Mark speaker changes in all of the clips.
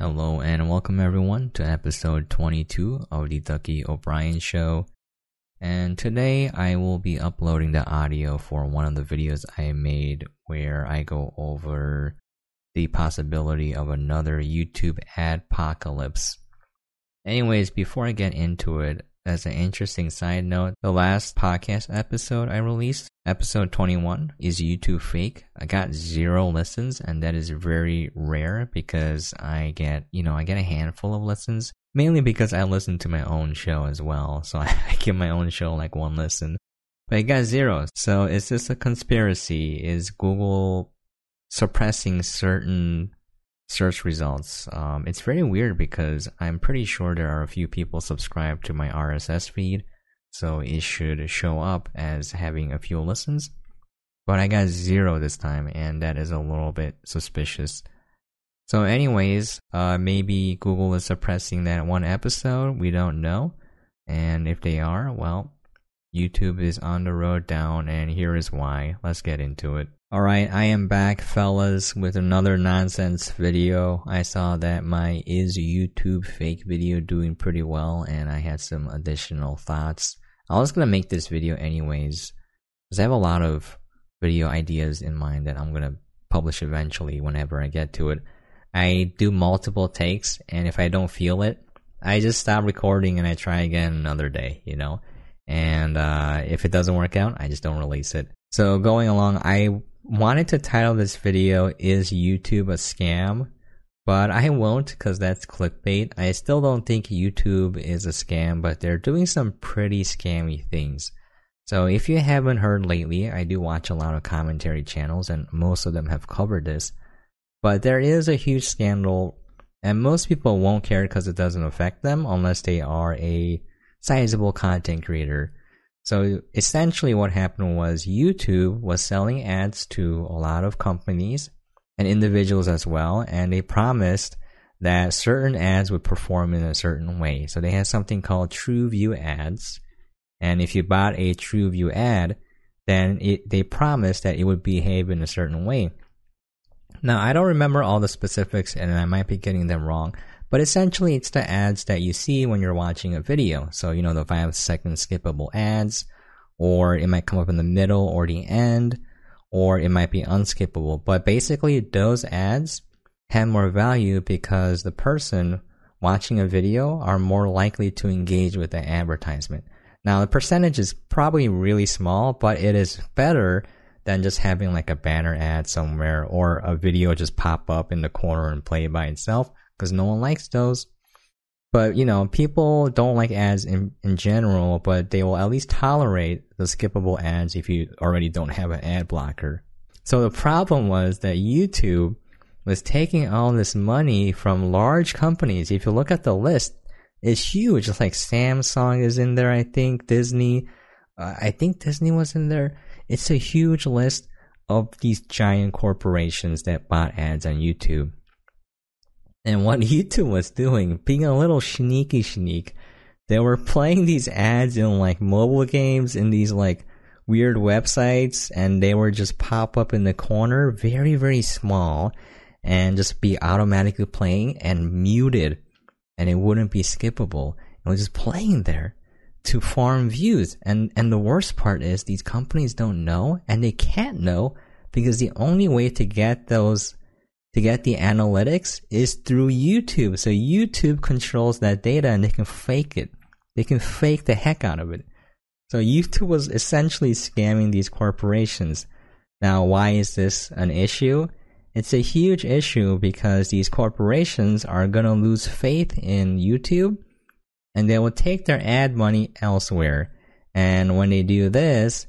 Speaker 1: Hello and welcome everyone to episode 22 of the Ducky O'Brien Show. And today I will be uploading the audio for one of the videos I made where I go over the possibility of another YouTube ad apocalypse. Anyways, before I get into it, as an interesting side note, the last podcast episode I released, episode 21, is YouTube fake. I got zero listens, and that is very rare because I get, you know, I get a handful of listens, mainly because I listen to my own show as well. So I give my own show like one listen. But I got zero. So is this a conspiracy? Is Google suppressing certain search results. Um, it's very weird because I'm pretty sure there are a few people subscribed to my RSS feed, so it should show up as having a few listens. But I got zero this time, and that is a little bit suspicious. So, anyways, uh, maybe Google is suppressing that one episode. We don't know. And if they are, well, YouTube is on the road down, and here is why. Let's get into it. Alright, I am back, fellas, with another nonsense video. I saw that my Is YouTube fake video doing pretty well, and I had some additional thoughts. I was gonna make this video anyways, because I have a lot of video ideas in mind that I'm gonna publish eventually whenever I get to it. I do multiple takes, and if I don't feel it, I just stop recording and I try again another day, you know? And uh, if it doesn't work out, I just don't release it. So going along, I wanted to title this video Is YouTube a Scam? But I won't because that's clickbait. I still don't think YouTube is a scam, but they're doing some pretty scammy things. So if you haven't heard lately, I do watch a lot of commentary channels and most of them have covered this. But there is a huge scandal and most people won't care because it doesn't affect them unless they are a sizable content creator. So essentially, what happened was YouTube was selling ads to a lot of companies and individuals as well, and they promised that certain ads would perform in a certain way. So they had something called TrueView ads, and if you bought a TrueView ad, then it, they promised that it would behave in a certain way. Now, I don't remember all the specifics, and I might be getting them wrong, but essentially, it's the ads that you see when you're watching a video. So, you know, the five second skippable ads, or it might come up in the middle or the end, or it might be unskippable. But basically, those ads have more value because the person watching a video are more likely to engage with the advertisement. Now, the percentage is probably really small, but it is better than just having like a banner ad somewhere or a video just pop up in the corner and play by itself because no one likes those. But you know, people don't like ads in in general, but they will at least tolerate the skippable ads if you already don't have an ad blocker. So the problem was that YouTube was taking all this money from large companies. If you look at the list, it's huge. It's like Samsung is in there, I think Disney. Uh, I think Disney was in there. It's a huge list of these giant corporations that bought ads on YouTube. And what YouTube was doing, being a little sneaky sneak, they were playing these ads in like mobile games in these like weird websites and they were just pop up in the corner, very, very small, and just be automatically playing and muted and it wouldn't be skippable. It was just playing there to farm views. And and the worst part is these companies don't know and they can't know because the only way to get those to get the analytics is through YouTube. So YouTube controls that data and they can fake it. They can fake the heck out of it. So YouTube was essentially scamming these corporations. Now, why is this an issue? It's a huge issue because these corporations are going to lose faith in YouTube and they will take their ad money elsewhere. And when they do this,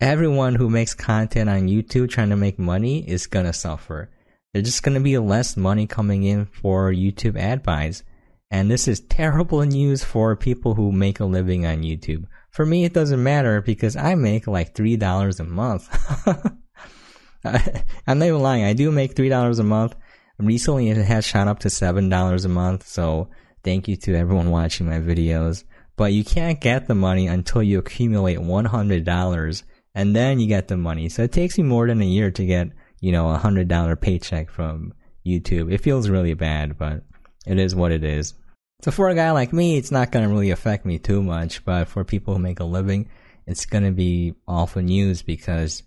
Speaker 1: everyone who makes content on YouTube trying to make money is going to suffer there's just going to be less money coming in for YouTube ad buys. And this is terrible news for people who make a living on YouTube. For me, it doesn't matter because I make like $3 a month. I'm not even lying. I do make $3 a month. Recently, it has shot up to $7 a month. So thank you to everyone watching my videos. But you can't get the money until you accumulate $100 and then you get the money. So it takes me more than a year to get you know, a hundred dollar paycheck from YouTube. It feels really bad, but it is what it is. So for a guy like me, it's not going to really affect me too much, but for people who make a living, it's going to be awful news because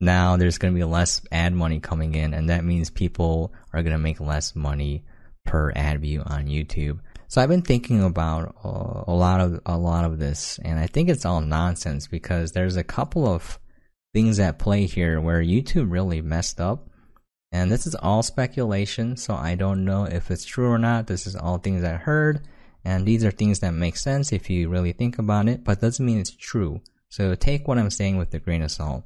Speaker 1: now there's going to be less ad money coming in, and that means people are going to make less money per ad view on YouTube. So I've been thinking about uh, a lot of a lot of this, and I think it's all nonsense because there's a couple of things at play here where YouTube really messed up. And this is all speculation, so I don't know if it's true or not. This is all things I heard, and these are things that make sense if you really think about it, but doesn't mean it's true. So take what I'm saying with a grain of salt.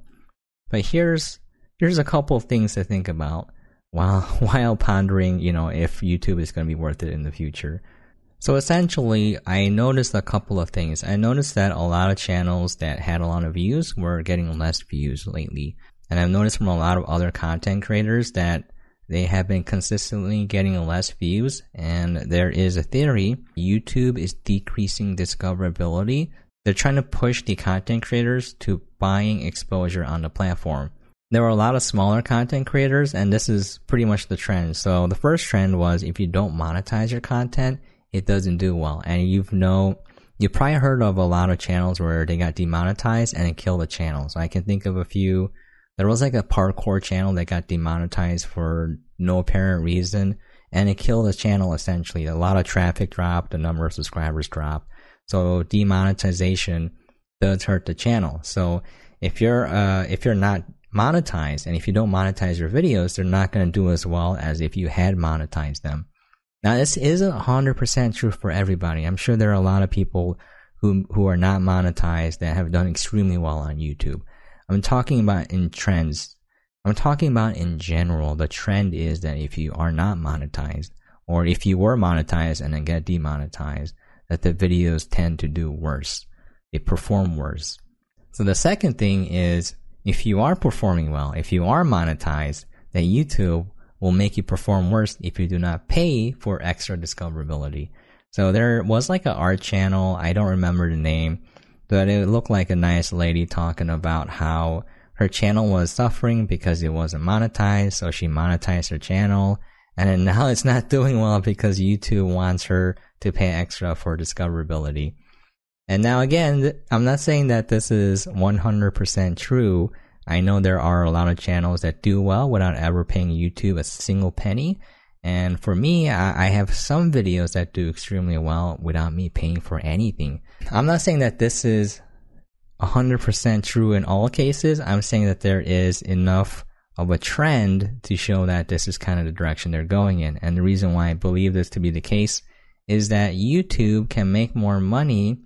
Speaker 1: But here's here's a couple of things to think about while while pondering, you know, if YouTube is going to be worth it in the future. So essentially, I noticed a couple of things. I noticed that a lot of channels that had a lot of views were getting less views lately. And I've noticed from a lot of other content creators that they have been consistently getting less views. And there is a theory YouTube is decreasing discoverability. They're trying to push the content creators to buying exposure on the platform. There were a lot of smaller content creators, and this is pretty much the trend. So the first trend was if you don't monetize your content, it doesn't do well. And you've know you probably heard of a lot of channels where they got demonetized and it killed the channel. So I can think of a few. There was like a parkour channel that got demonetized for no apparent reason and it killed the channel essentially. A lot of traffic dropped, the number of subscribers dropped. So demonetization does hurt the channel. So if you're uh, if you're not monetized and if you don't monetize your videos, they're not going to do as well as if you had monetized them. Now, this isn't 100% true for everybody. I'm sure there are a lot of people who, who are not monetized that have done extremely well on YouTube. I'm talking about in trends. I'm talking about in general. The trend is that if you are not monetized, or if you were monetized and then get demonetized, that the videos tend to do worse. They perform worse. So the second thing is if you are performing well, if you are monetized, that YouTube will make you perform worse if you do not pay for extra discoverability. So there was like an art channel, I don't remember the name, but it looked like a nice lady talking about how her channel was suffering because it wasn't monetized, so she monetized her channel, and now it's not doing well because YouTube wants her to pay extra for discoverability. And now again, I'm not saying that this is 100% true, I know there are a lot of channels that do well without ever paying YouTube a single penny. And for me, I, have some videos that do extremely well without me paying for anything. I'm not saying that this is 100% true in all cases. I'm saying that there is enough of a trend to show that this is kind of the direction they're going in. And the reason why I believe this to be the case is that YouTube can make more money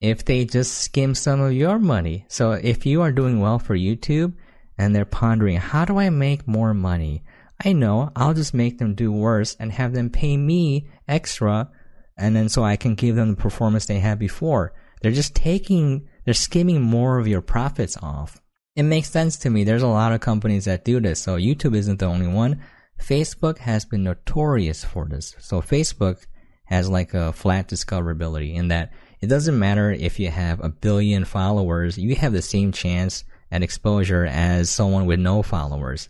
Speaker 1: if they just skim some of your money. So if you are doing well for YouTube and they're pondering, how do I make more money? I know I'll just make them do worse and have them pay me extra and then so I can give them the performance they had before. They're just taking, they're skimming more of your profits off. It makes sense to me. There's a lot of companies that do this. So YouTube isn't the only one. Facebook has been notorious for this. So Facebook has like a flat discoverability in that it doesn't matter if you have a billion followers, you have the same chance at exposure as someone with no followers.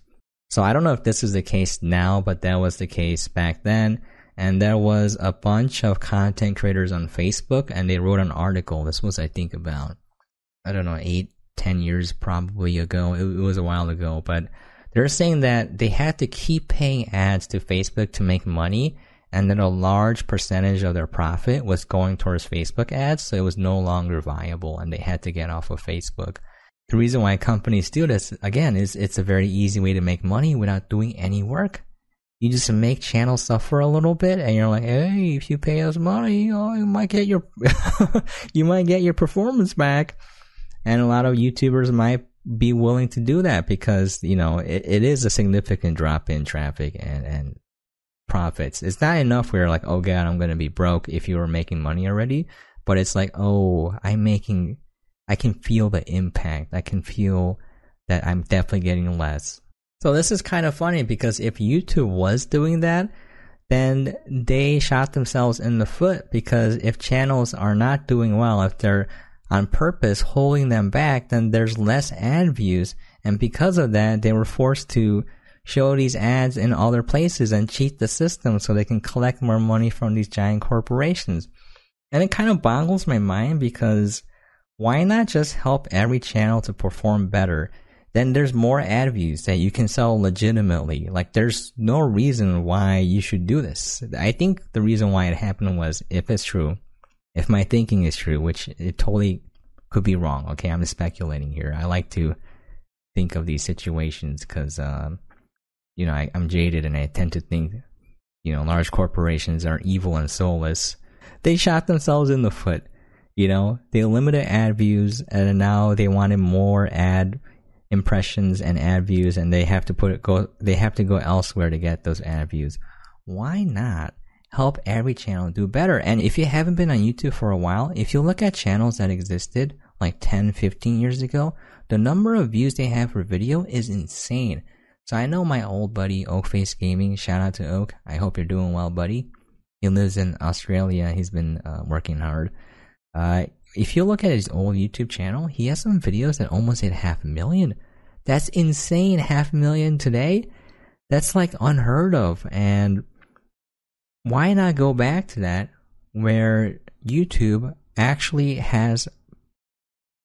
Speaker 1: So I don't know if this is the case now, but that was the case back then. And there was a bunch of content creators on Facebook and they wrote an article. This was, I think, about, I don't know, eight, ten years probably ago. It, it was a while ago, but they're saying that they had to keep paying ads to Facebook to make money and then a large percentage of their profit was going towards Facebook ads, so it was no longer viable and they had to get off of Facebook. The reason why companies do this, again, is it's a very easy way to make money without doing any work. You just make channels suffer a little bit and you're like, hey, if you pay us money, oh, you might get your, you might get your performance back. And a lot of YouTubers might be willing to do that because, you know, it, it is a significant drop in traffic and, and profits. It's not enough where you're like, oh god, I'm gonna be broke if you were making money already. But it's like, oh, I'm making, I can feel the impact. I can feel that I'm definitely getting less. So this is kind of funny because if YouTube was doing that, then they shot themselves in the foot because if channels are not doing well, if they're on purpose holding them back, then there's less ad views. And because of that, they were forced to show these ads in other places and cheat the system so they can collect more money from these giant corporations. And it kind of boggles my mind because why not just help every channel to perform better? Then there's more ad views that you can sell legitimately. Like there's no reason why you should do this. I think the reason why it happened was if it's true, if my thinking is true, which it totally could be wrong. Okay, I'm speculating here. I like to think of these situations because, um, you know, I, I'm jaded and I tend to think, you know, large corporations are evil and soulless. They shot themselves in the foot. You know, they limited ad views and now they wanted more ad impressions and ad views and they have to put it go they have to go elsewhere to get those ad views. Why not help every channel do better. And if you haven't been on YouTube for a while, if you look at channels that existed like 10, 15 years ago, the number of views they have for video is insane. So I know my old buddy Oakface Gaming, shout out to Oak. I hope you're doing well, buddy. He lives in Australia. He's been uh, working hard. Uh, if you look at his old YouTube channel, he has some videos that almost hit half a million. That's insane. Half a million today? That's like unheard of. And why not go back to that where YouTube actually has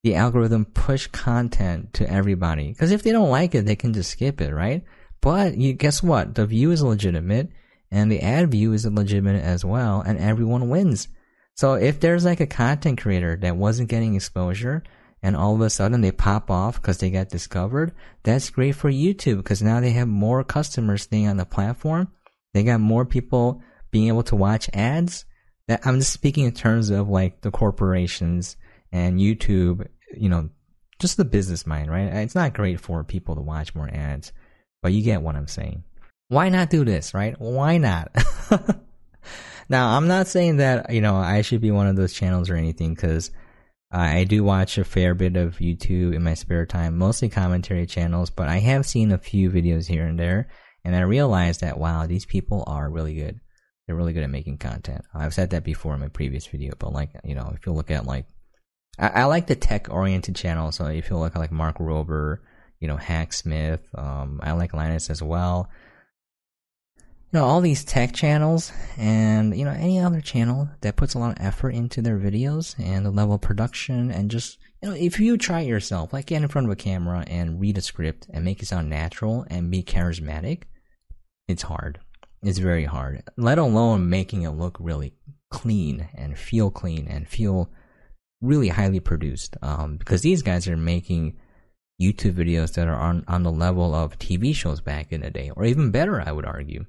Speaker 1: the algorithm push content to everybody? Because if they don't like it, they can just skip it, right? But you, guess what? The view is legitimate and the ad view is legitimate as well, and everyone wins. So if there's like a content creator that wasn't getting exposure and all of a sudden they pop off because they get discovered, that's great for YouTube because now they have more customers staying on the platform. They got more people being able to watch ads. I'm just speaking in terms of like the corporations and YouTube, you know, just the business mind, right? It's not great for people to watch more ads, but you get what I'm saying. Why not do this, right? Why not? now, I'm not saying that, you know, I should be one of those channels or anything because I do watch a fair bit of YouTube in my spare time, mostly commentary channels, but I have seen a few videos here and there, and I realized that, wow, these people are really good they're really good at making content. I've said that before in my previous video, but like you know, if you look at like, I, I like the tech oriented channels. So if you look at like Mark Rober, you know, Hacksmith, um, I like Linus as well. You know, all these tech channels and you know any other channel that puts a lot of effort into their videos and the level of production and just you know if you try it yourself, like get in front of a camera and read a script and make it sound natural and be charismatic, it's hard It's very hard, let alone making it look really clean and feel clean and feel really highly produced. Um, because these guys are making YouTube videos that are on, on the level of TV shows back in the day, or even better, I would argue.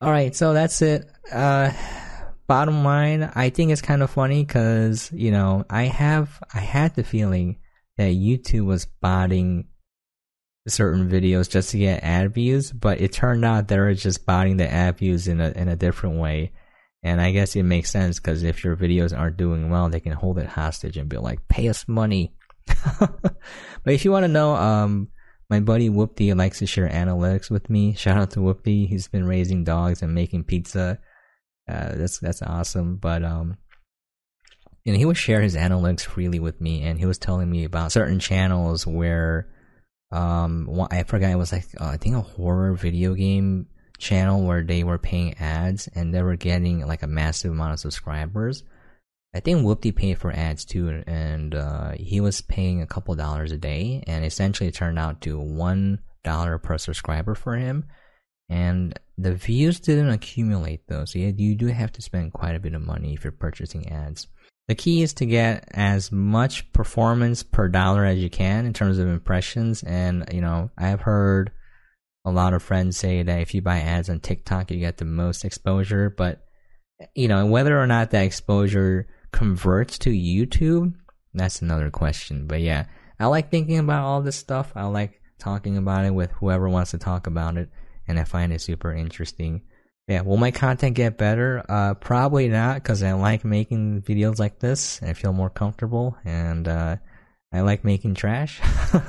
Speaker 1: All right, so that's it. Uh, bottom line, I think it's kind of funny because you know I have I had the feeling that YouTube was botting certain videos just to get ad views, but it turned out they were just botting the ad views in a in a different way. And I guess it makes sense because if your videos aren't doing well, they can hold it hostage and be like, "Pay us money." but if you want to know, um, my buddy Whoopty likes to share analytics with me. Shout out to Whoopty; he's been raising dogs and making pizza. Uh, that's that's awesome. But um, know, he would share his analytics freely with me, and he was telling me about certain channels where um I forgot it was like uh, I think a horror video game channel where they were paying ads and they were getting like a massive amount of subscribers. I think Whoopty paid for ads too, and uh, he was paying a couple dollars a day, and essentially it turned out to one dollar per subscriber for him. And the views didn't accumulate though, so you do have to spend quite a bit of money if you're purchasing ads. The key is to get as much performance per dollar as you can in terms of impressions. And, you know, I've heard a lot of friends say that if you buy ads on TikTok, you get the most exposure. But, you know, whether or not that exposure converts to YouTube, that's another question. But yeah, I like thinking about all this stuff. I like talking about it with whoever wants to talk about it. And I find it super interesting yeah, will my content get better? Uh, probably not, because I like making videos like this. I feel more comfortable, and uh, I like making trash.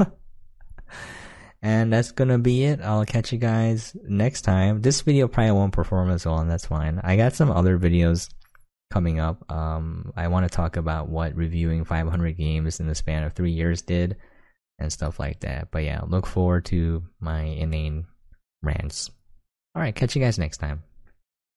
Speaker 1: and that's gonna be it. I'll catch you guys next time. This video probably won't perform as well, and that's fine. I got some other videos coming up. Um, I want to talk about what reviewing 500 games in the span of three years did, and stuff like that. But yeah, look forward to my inane rants. All right, catch you guys next time.